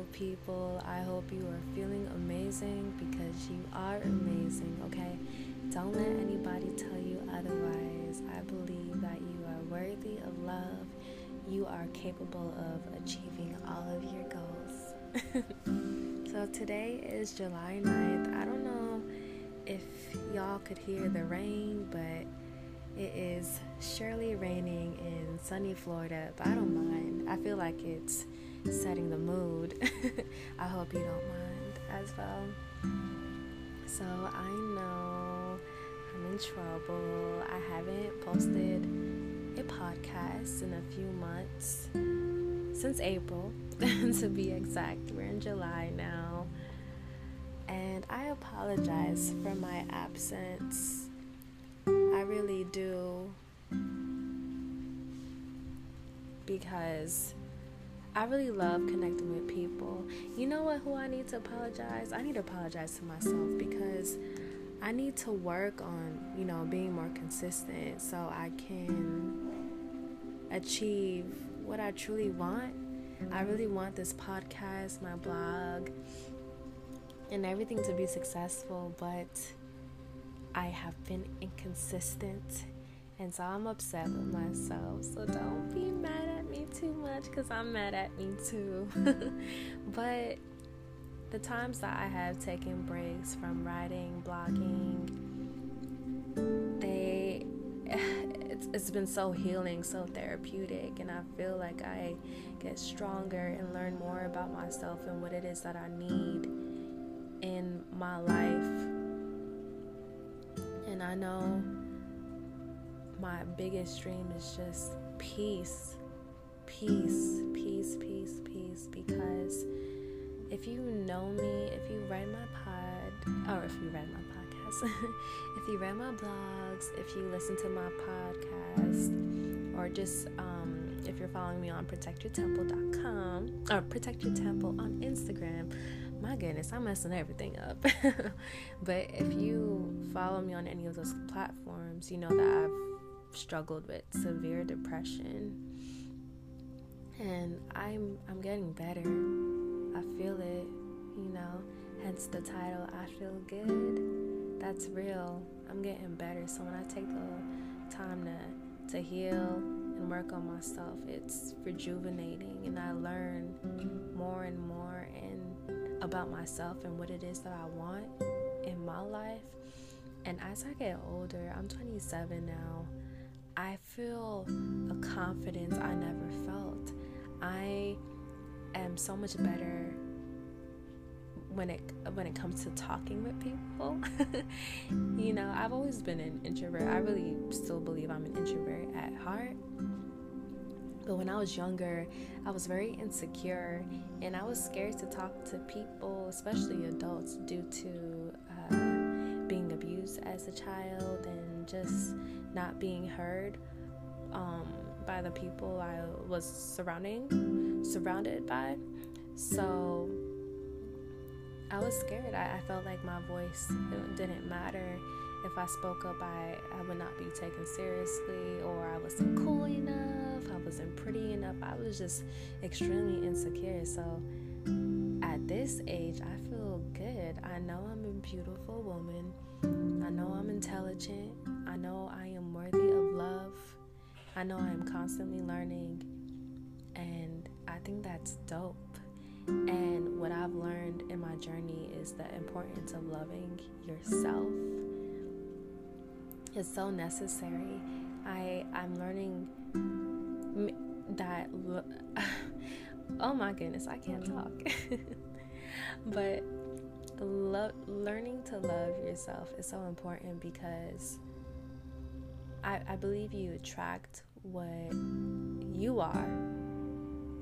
beautiful people. I hope you are feeling amazing because you are amazing, okay? Don't let anybody tell you otherwise. I believe that you are worthy of love. You are capable of achieving all of your goals. so today is July 9th. I don't know if y'all could hear the rain, but it is surely raining in sunny Florida, but I don't mind. I feel like it's setting the mood. I hope you don't mind as well. So I know I'm in trouble. I haven't posted a podcast in a few months since April, to be exact. We're in July now. And I apologize for my absence. I really do. Because I really love connecting with people. You know what? Who I need to apologize? I need to apologize to myself because I need to work on, you know, being more consistent so I can achieve what I truly want. I really want this podcast, my blog, and everything to be successful, but I have been inconsistent and so I'm upset with myself. So don't be mad at me too much because I'm mad at me too. but the times that I have taken breaks from writing, blogging, they it's, it's been so healing, so therapeutic, and I feel like I get stronger and learn more about myself and what it is that I need in my life. And I know my biggest dream is just peace. Peace, peace, peace, peace. Because if you know me, if you read my pod, or if you read my podcast, if you read my blogs, if you listen to my podcast, or just um, if you're following me on protectyourtemple.com or protect your temple on Instagram, my goodness, I'm messing everything up. but if you follow me on any of those platforms, you know that I've struggled with severe depression and I'm I'm getting better. I feel it, you know. Hence the title I feel good. That's real. I'm getting better. So when I take the time to to heal and work on myself, it's rejuvenating and I learn more and more and about myself and what it is that I want in my life. And as I get older, I'm 27 now. I feel a confidence I never felt. I am so much better when it when it comes to talking with people. you know, I've always been an introvert. I really still believe I'm an introvert at heart. But when I was younger, I was very insecure and I was scared to talk to people, especially adults, due to uh, being abused as a child and just not being heard um, by the people I was surrounding surrounded by. So I was scared. I, I felt like my voice didn't matter. If I spoke up, I, I would not be taken seriously, or I wasn't cool enough, I wasn't pretty enough. I was just extremely insecure. So at this age, I feel good. I know I'm a beautiful woman. I know I'm intelligent. I know I am worthy of love. I know I am constantly learning. And I think that's dope. And what I've learned in my journey is the importance of loving yourself. It's so necessary. I I'm learning that oh my goodness, I can't talk. but lo- learning to love yourself is so important because I, I believe you attract what you are.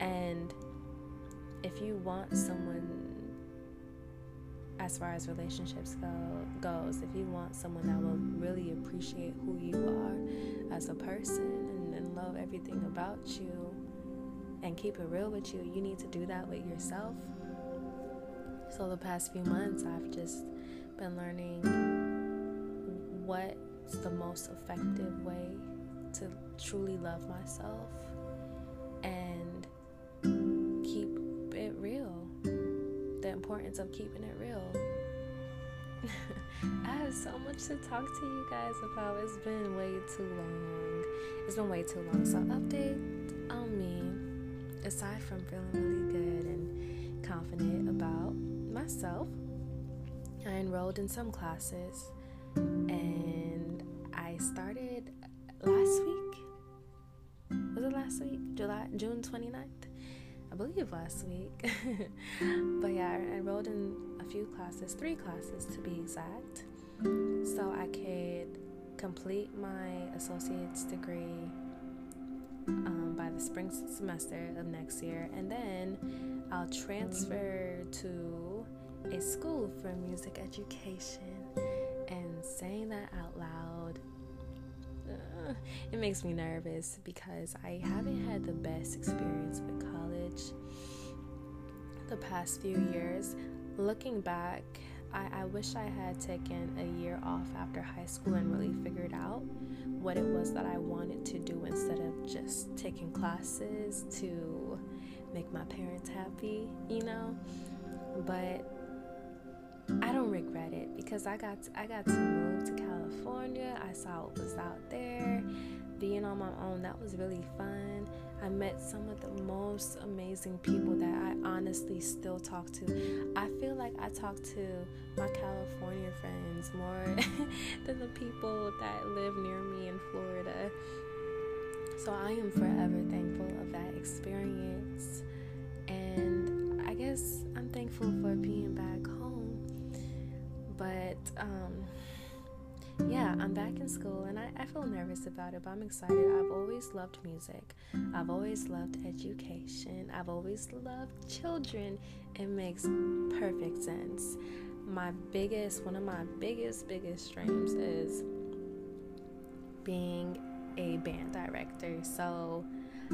And if you want someone as far as relationships go goes, if you want someone that will really appreciate who you are as a person and, and love everything about you and keep it real with you, you need to do that with yourself. So the past few months I've just been learning what's the most effective way to truly love myself and keep it real the importance of keeping it real. I have so much to talk to you guys about. It's been way too long. It's been way too long. So, update on me. Aside from feeling really good and confident about myself, I enrolled in some classes and I started last week. Was it last week? July, June 29th? I believe last week. but yeah, I enrolled in a few classes, three classes to be exact, so I could complete my associate's degree um, by the spring semester of next year, and then I'll transfer to a school for music education. And saying that out loud, uh, it makes me nervous because I haven't had the best experience with college the past few years. Looking back, I, I wish I had taken a year off after high school and really figured out what it was that I wanted to do instead of just taking classes to make my parents happy, you know? But I don't regret it because I got to, I got to move to California. I saw what was out there. Being on my own, that was really fun. I met some of the most amazing people that I honestly still talk to. I feel like I talk to my California friends more than the people that live near me in Florida. So I am forever thankful of that experience. And I guess I'm thankful for being back home. But um yeah, I'm back in school and I, I feel nervous about it, but I'm excited. I've always loved music, I've always loved education, I've always loved children. It makes perfect sense. My biggest, one of my biggest, biggest dreams is being a band director. So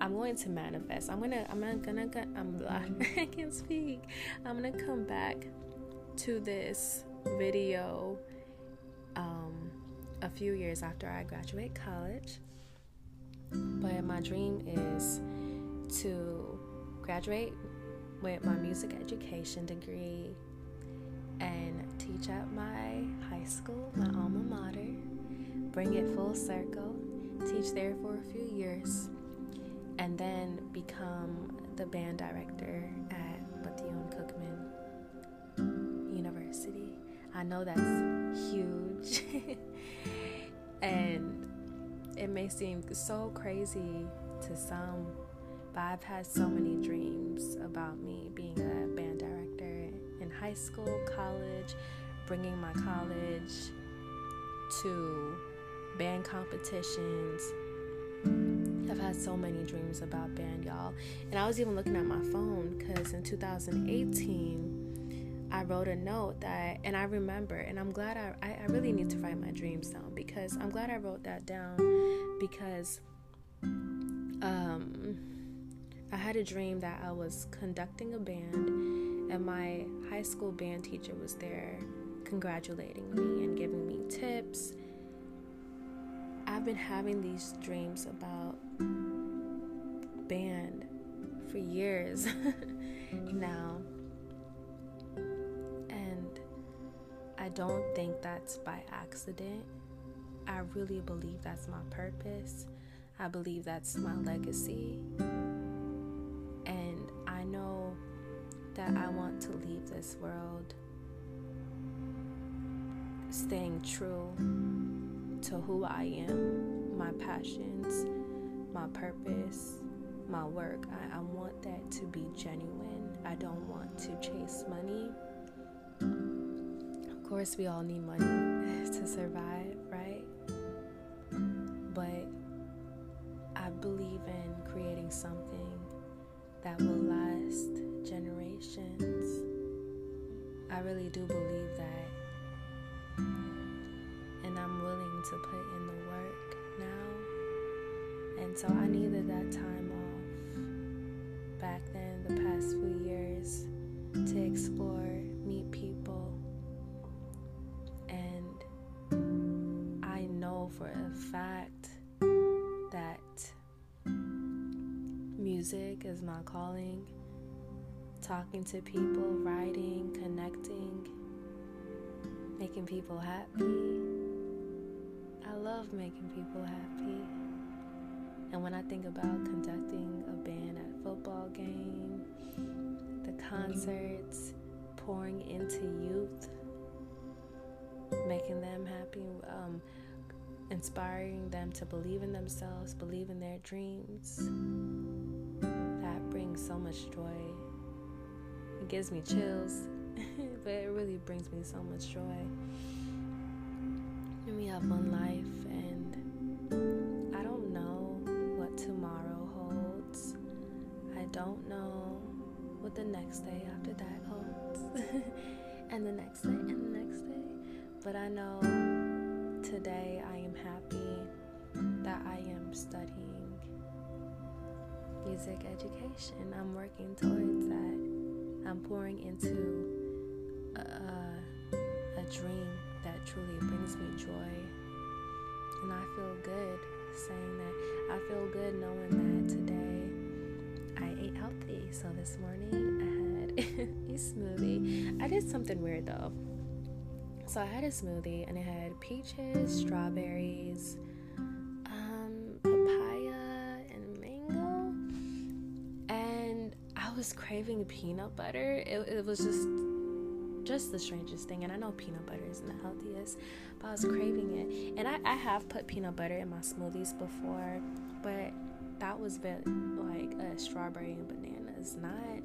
I'm going to manifest. I'm gonna, I'm gonna, gonna I'm, I can't speak. I'm gonna come back to this video um, a few years after I graduate college. But my dream is to graduate with my music education degree and teach at my high school, my alma mater, bring it full circle, teach there for a few years, and then become the band director at I know that's huge. and it may seem so crazy to some, but I've had so many dreams about me being a band director in high school, college, bringing my college to band competitions. I've had so many dreams about band, y'all. And I was even looking at my phone because in 2018, I wrote a note that, and I remember, and I'm glad I, I, I really need to write my dreams down because I'm glad I wrote that down because um, I had a dream that I was conducting a band and my high school band teacher was there congratulating me and giving me tips. I've been having these dreams about band for years now. Don't think that's by accident. I really believe that's my purpose. I believe that's my legacy. And I know that I want to leave this world staying true to who I am, my passions, my purpose, my work. I, I want that to be genuine. I don't want to chase money course, we all need money to survive, right? But I believe in creating something that will last generations. I really do believe that. And I'm willing to put in the work now. And so I needed that time off back then, the past few years, to explore, for a fact that music is my calling talking to people, writing, connecting, making people happy. I love making people happy. And when I think about conducting a band at a football game, the concerts, pouring into youth, making them happy, um, inspiring them to believe in themselves, believe in their dreams, that brings so much joy. It gives me chills, but it really brings me so much joy. And we have one life, and I don't know what tomorrow holds. I don't know what the next day after that holds, and the next day, and the next day. But I know today I am happy that I am studying music education. I'm working towards that. I'm pouring into a, a dream that truly brings me joy. And I feel good saying that. I feel good knowing that today I ate healthy. So this morning I had a smoothie. I did something weird though. So I had a smoothie and it had peaches, strawberries, um, papaya, and mango. And I was craving peanut butter. It, it was just just the strangest thing. And I know peanut butter isn't the healthiest, but I was craving it. And I, I have put peanut butter in my smoothies before, but that was very, like a strawberry and bananas, not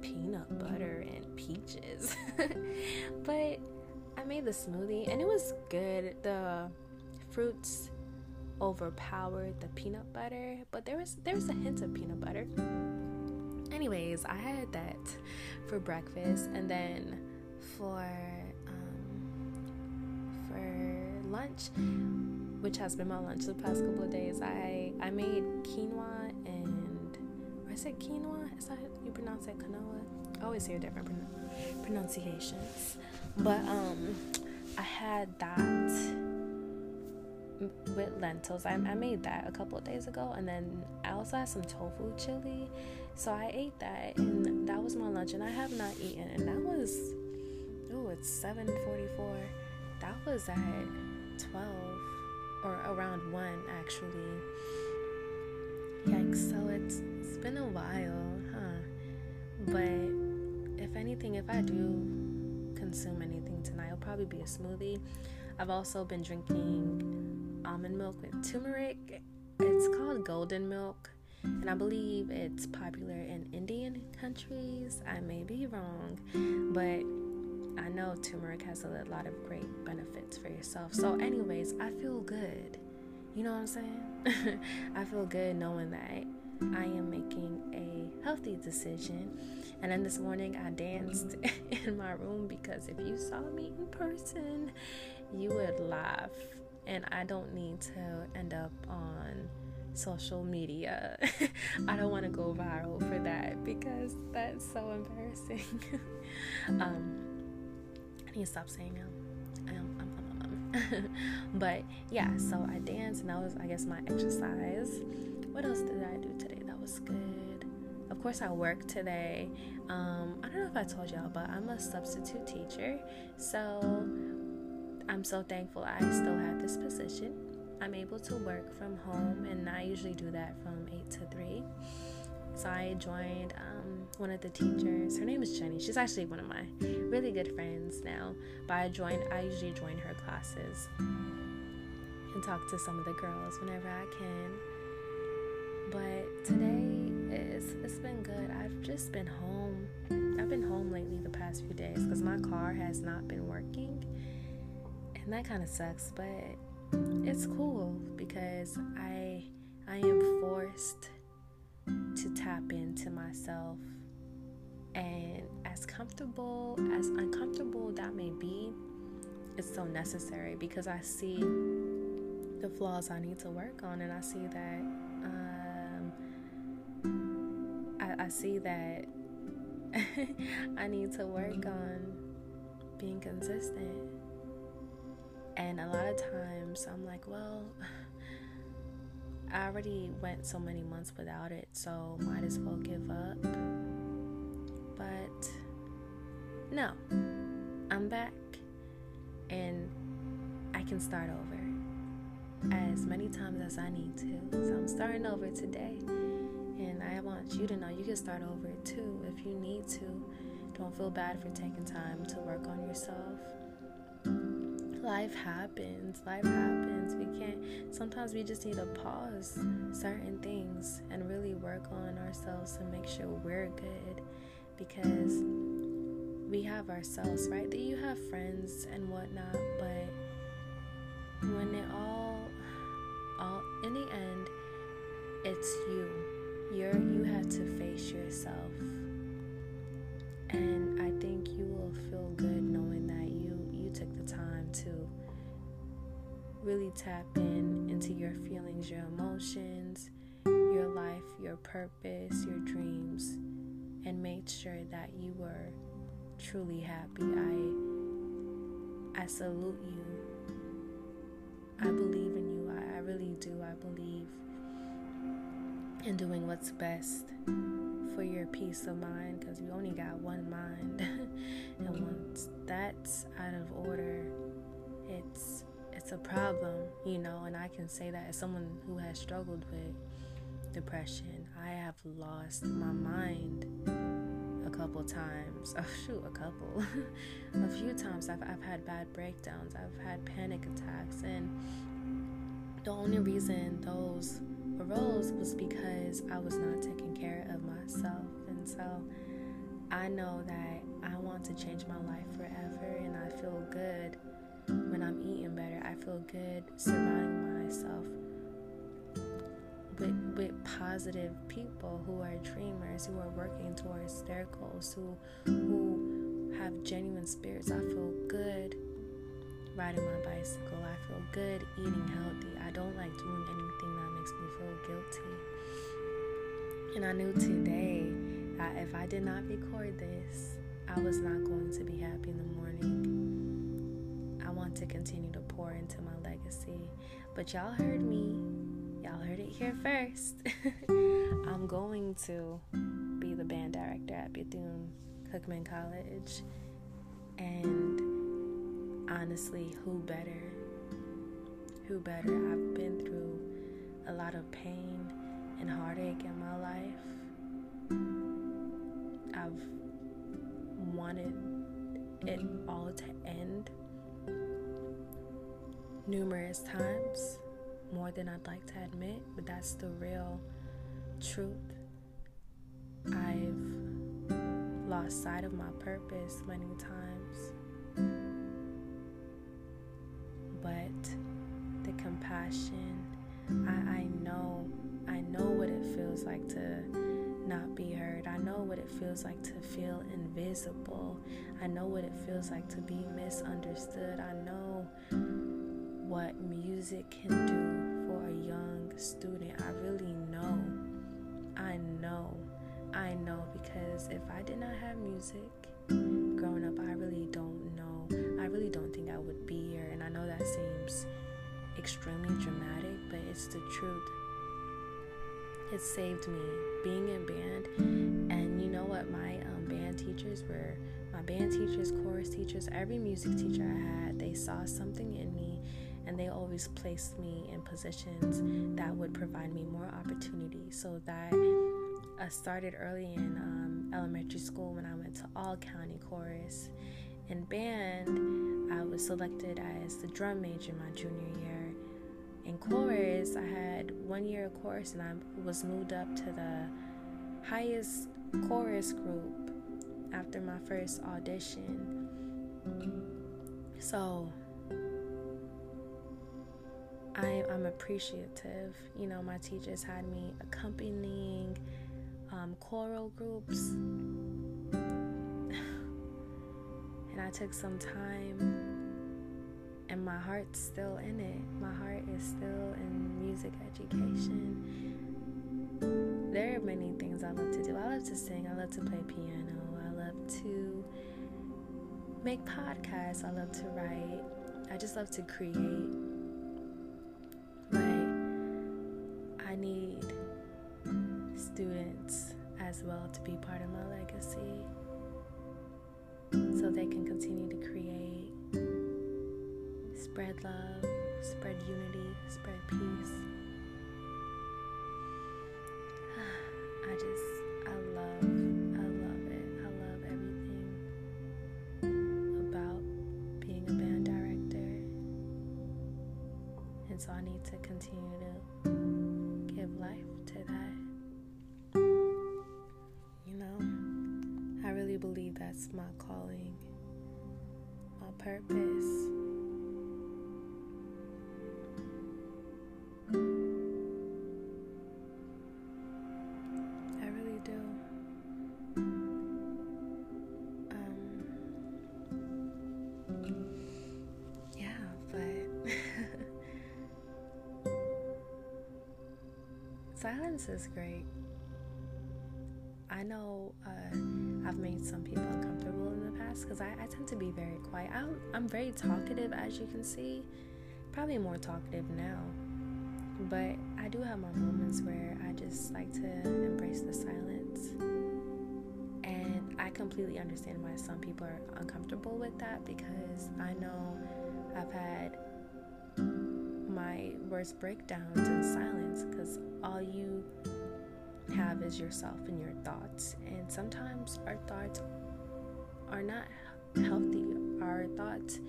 peanut butter and peaches. but I made the smoothie and it was good. The fruits overpowered the peanut butter, but there was there was a hint of peanut butter. Anyways, I had that for breakfast, and then for um, for lunch, which has been my lunch the past couple of days, I I made quinoa and or is it quinoa? Is that you pronounce it quinoa? I always hear different pronunciations. But um, I had that with lentils. I, I made that a couple of days ago, and then I also had some tofu chili. So I ate that, and that was my lunch. And I have not eaten, and that was oh, it's seven forty-four. That was at twelve or around one actually. Yikes! So it's it's been a while, huh? But if anything, if I do consume anything tonight. It'll probably be a smoothie. I've also been drinking almond milk with turmeric. It's called golden milk, and I believe it's popular in Indian countries. I may be wrong, but I know turmeric has a lot of great benefits for yourself. So, anyways, I feel good. You know what I'm saying? I feel good knowing that I am making a healthy decision and then this morning I danced in my room because if you saw me in person, you would laugh. And I don't need to end up on social media. I don't want to go viral for that because that's so embarrassing. um, I need to stop saying um, um, um, um, but yeah, so I danced and that was, I guess, my exercise. What else did I do today? That was good of course, I work today. Um, I don't know if I told y'all, but I'm a substitute teacher. So I'm so thankful I still have this position. I'm able to work from home, and I usually do that from 8 to 3. So I joined um, one of the teachers. Her name is Jenny. She's actually one of my really good friends now. But I joined. I usually join her classes and talk to some of the girls whenever I can. But today is it's been good. I've just been home. I've been home lately the past few days because my car has not been working. And that kind of sucks, but it's cool because I I am forced to tap into myself and as comfortable as uncomfortable that may be it's so necessary because I see the flaws I need to work on and I see that I see that I need to work on being consistent. And a lot of times I'm like, well, I already went so many months without it, so might as well give up. But no, I'm back and I can start over as many times as I need to. So I'm starting over today. And I want you to know you can start over too if you need to. Don't feel bad for taking time to work on yourself. Life happens. Life happens. We can't, sometimes we just need to pause certain things and really work on ourselves and make sure we're good because we have ourselves, right? That you have friends and whatnot, but when it all, all in the end, it's you. To face yourself, and I think you will feel good knowing that you you took the time to really tap in into your feelings, your emotions, your life, your purpose, your dreams, and made sure that you were truly happy. I I salute you. I believe in doing what's best for your peace of mind because you only got one mind. and once that's out of order, it's it's a problem, you know, and I can say that as someone who has struggled with depression. I have lost my mind a couple times. Oh, shoot, a couple. a few times I've, I've had bad breakdowns. I've had panic attacks. And the only reason those arose was because I was not taking care of myself. And so I know that I want to change my life forever. And I feel good when I'm eating better. I feel good surrounding myself with, with positive people who are dreamers, who are working towards their goals, who who have genuine spirits. I feel good riding my bicycle. I feel good eating healthy. I don't like doing anything that makes me feel guilty. And I knew today that if I did not record this, I was not going to be happy in the morning. I want to continue to pour into my legacy. But y'all heard me y'all heard it here first. I'm going to be the band director at Bethune Cookman College. And honestly, who better? Who better? I've been through a lot of pain and heartache in my life. I've wanted it all to end numerous times more than I'd like to admit, but that's the real truth. I've lost sight of my purpose many times. The compassion, I, I know, I know what it feels like to not be heard. I know what it feels like to feel invisible. I know what it feels like to be misunderstood. I know what music can do for a young student. I really know. I know. I know because if I did not have music growing up, I really don't know. I really don't think I would be here. And I know that seems extremely dramatic, but it's the truth. It saved me being in band. And you know what? My um, band teachers were my band teachers, chorus teachers, every music teacher I had, they saw something in me and they always placed me in positions that would provide me more opportunity so that I started early in um, elementary school when I went to all county chorus. In band, I was selected as the drum major my junior year. In chorus, I had one year of chorus and I was moved up to the highest chorus group after my first audition. So I, am appreciative. You know, my teachers had me accompanying um, choral groups, and I took some time, and my heart's still in it. My heart is still in music education. There are many things I love to do. I love to sing. I love to play piano. I love to make podcasts. I love to write. I just love to create. Spread love, spread unity, spread peace. Silence is great. I know uh, I've made some people uncomfortable in the past because I, I, tend to be very quiet. I'm, I'm very talkative, as you can see, probably more talkative now. But I do have my moments where I just like to embrace the silence. And I completely understand why some people are uncomfortable with that because I know I've had my worst breakdowns in silence because all you have is yourself and your thoughts. And sometimes our thoughts are not healthy. Our thoughts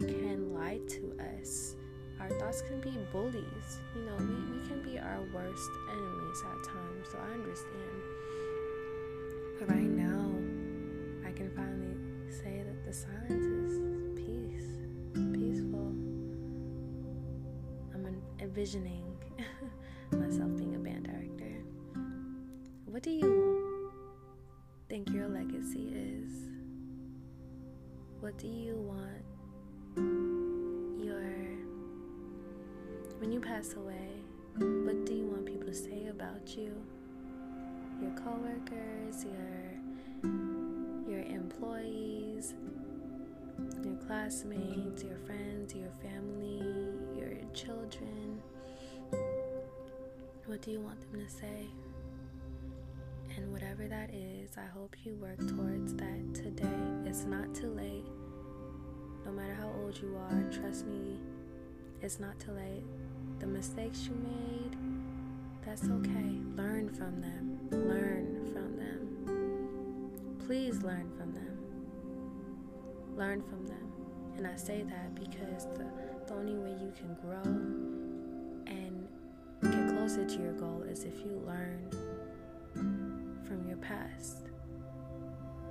can lie to us. Our thoughts can be bullies. You know, we, we can be our worst enemies at times. So I understand. But right now, I can finally say that the silence envisioning myself being a band director. What do you think your legacy is? What do you want your when you pass away? What do you want people to say about you? Your coworkers, your your employees, your classmates, your friends, your family, your children. Do you want them to say? And whatever that is, I hope you work towards that today. It's not too late. No matter how old you are, trust me, it's not too late. The mistakes you made, that's okay. Learn from them. Learn from them. Please learn from them. Learn from them. And I say that because the, the only way you can grow closer to your goal is if you learn from your past.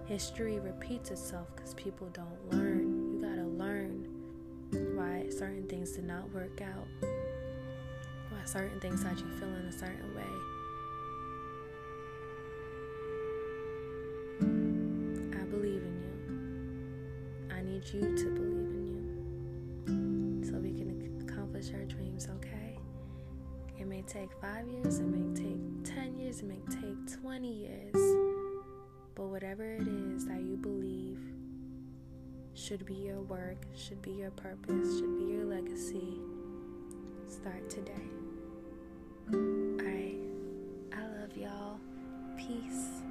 History repeats itself because people don't learn. You gotta learn why certain things did not work out, why certain things had you feeling a certain way. I believe in you. I need you to believe may take five years, it may take 10 years, it may take 20 years. But whatever it is that you believe should be your work, should be your purpose, should be your legacy, start today. Alright. I love y'all. Peace.